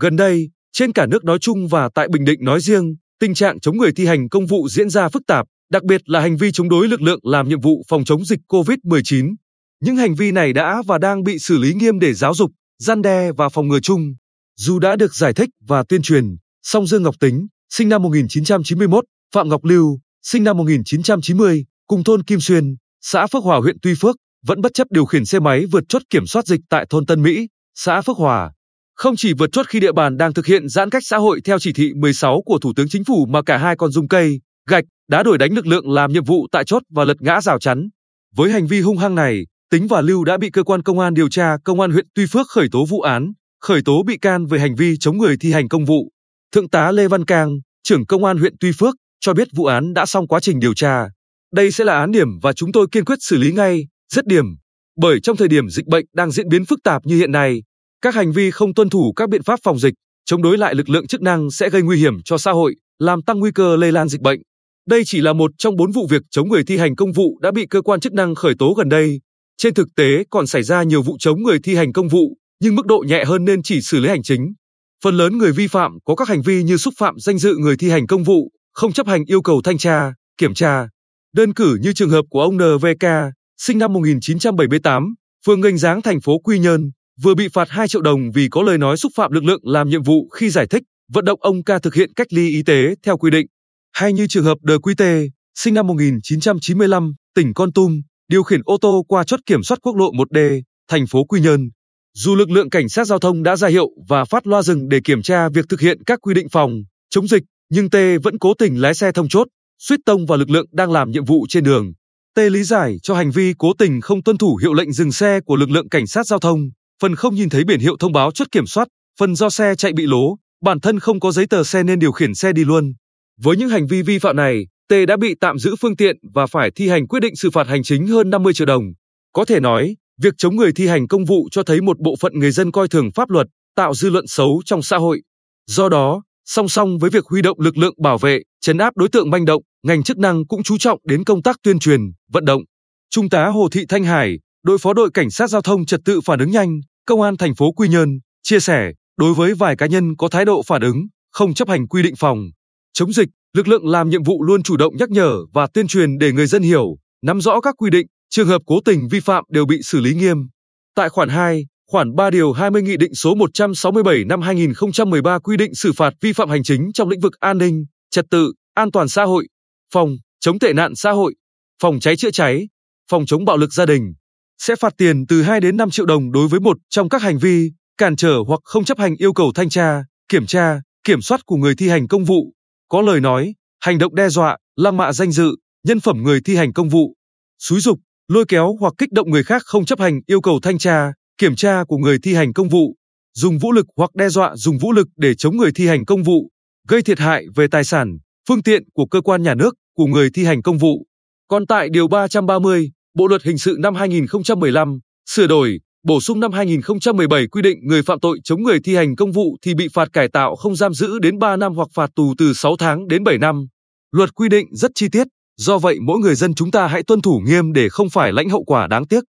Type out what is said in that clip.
Gần đây, trên cả nước nói chung và tại Bình Định nói riêng, tình trạng chống người thi hành công vụ diễn ra phức tạp, đặc biệt là hành vi chống đối lực lượng làm nhiệm vụ phòng chống dịch COVID-19. Những hành vi này đã và đang bị xử lý nghiêm để giáo dục, gian đe và phòng ngừa chung. Dù đã được giải thích và tuyên truyền, song Dương Ngọc Tính, sinh năm 1991, Phạm Ngọc Lưu, sinh năm 1990, cùng thôn Kim Xuyên, xã Phước Hòa huyện Tuy Phước, vẫn bất chấp điều khiển xe máy vượt chốt kiểm soát dịch tại thôn Tân Mỹ, xã Phước Hòa. Không chỉ vượt chốt khi địa bàn đang thực hiện giãn cách xã hội theo chỉ thị 16 của Thủ tướng Chính phủ mà cả hai còn dùng cây, gạch, đá đuổi đánh lực lượng làm nhiệm vụ tại chốt và lật ngã rào chắn. Với hành vi hung hăng này, Tính và Lưu đã bị cơ quan công an điều tra công an huyện Tuy Phước khởi tố vụ án, khởi tố bị can về hành vi chống người thi hành công vụ. Thượng tá Lê Văn Cang, trưởng công an huyện Tuy Phước, cho biết vụ án đã xong quá trình điều tra. Đây sẽ là án điểm và chúng tôi kiên quyết xử lý ngay, rất điểm. Bởi trong thời điểm dịch bệnh đang diễn biến phức tạp như hiện nay, các hành vi không tuân thủ các biện pháp phòng dịch, chống đối lại lực lượng chức năng sẽ gây nguy hiểm cho xã hội, làm tăng nguy cơ lây lan dịch bệnh. Đây chỉ là một trong bốn vụ việc chống người thi hành công vụ đã bị cơ quan chức năng khởi tố gần đây. Trên thực tế còn xảy ra nhiều vụ chống người thi hành công vụ, nhưng mức độ nhẹ hơn nên chỉ xử lý hành chính. Phần lớn người vi phạm có các hành vi như xúc phạm danh dự người thi hành công vụ, không chấp hành yêu cầu thanh tra, kiểm tra. Đơn cử như trường hợp của ông NVK, sinh năm 1978, phường Ngành Giáng thành phố Quy Nhơn, vừa bị phạt 2 triệu đồng vì có lời nói xúc phạm lực lượng làm nhiệm vụ khi giải thích, vận động ông ca thực hiện cách ly y tế theo quy định. Hay như trường hợp Đờ quy Tê, sinh năm 1995, tỉnh Con Tum, điều khiển ô tô qua chốt kiểm soát quốc lộ 1D, thành phố Quy Nhơn. Dù lực lượng cảnh sát giao thông đã ra hiệu và phát loa dừng để kiểm tra việc thực hiện các quy định phòng chống dịch, nhưng T vẫn cố tình lái xe thông chốt, suýt tông vào lực lượng đang làm nhiệm vụ trên đường. T lý giải cho hành vi cố tình không tuân thủ hiệu lệnh dừng xe của lực lượng cảnh sát giao thông, phần không nhìn thấy biển hiệu thông báo chốt kiểm soát, phần do xe chạy bị lố, bản thân không có giấy tờ xe nên điều khiển xe đi luôn. Với những hành vi vi phạm này, T đã bị tạm giữ phương tiện và phải thi hành quyết định xử phạt hành chính hơn 50 triệu đồng. Có thể nói, việc chống người thi hành công vụ cho thấy một bộ phận người dân coi thường pháp luật, tạo dư luận xấu trong xã hội. Do đó, song song với việc huy động lực lượng bảo vệ, chấn áp đối tượng manh động, ngành chức năng cũng chú trọng đến công tác tuyên truyền, vận động. Trung tá Hồ Thị Thanh Hải, đội phó đội cảnh sát giao thông trật tự phản ứng nhanh, công an thành phố Quy Nhơn, chia sẻ, đối với vài cá nhân có thái độ phản ứng, không chấp hành quy định phòng chống dịch, lực lượng làm nhiệm vụ luôn chủ động nhắc nhở và tuyên truyền để người dân hiểu, nắm rõ các quy định, trường hợp cố tình vi phạm đều bị xử lý nghiêm. Tại khoản 2, khoản 3 điều 20 Nghị định số 167 năm 2013 quy định xử phạt vi phạm hành chính trong lĩnh vực an ninh, trật tự, an toàn xã hội, phòng chống tệ nạn xã hội, phòng cháy chữa cháy, phòng chống bạo lực gia đình sẽ phạt tiền từ 2 đến 5 triệu đồng đối với một trong các hành vi cản trở hoặc không chấp hành yêu cầu thanh tra, kiểm tra, kiểm soát của người thi hành công vụ, có lời nói, hành động đe dọa, lăng mạ danh dự, nhân phẩm người thi hành công vụ, xúi dục, lôi kéo hoặc kích động người khác không chấp hành yêu cầu thanh tra, kiểm tra của người thi hành công vụ, dùng vũ lực hoặc đe dọa dùng vũ lực để chống người thi hành công vụ, gây thiệt hại về tài sản, phương tiện của cơ quan nhà nước, của người thi hành công vụ. Còn tại điều 330, Bộ luật hình sự năm 2015, sửa đổi, bổ sung năm 2017 quy định người phạm tội chống người thi hành công vụ thì bị phạt cải tạo không giam giữ đến 3 năm hoặc phạt tù từ 6 tháng đến 7 năm. Luật quy định rất chi tiết, do vậy mỗi người dân chúng ta hãy tuân thủ nghiêm để không phải lãnh hậu quả đáng tiếc.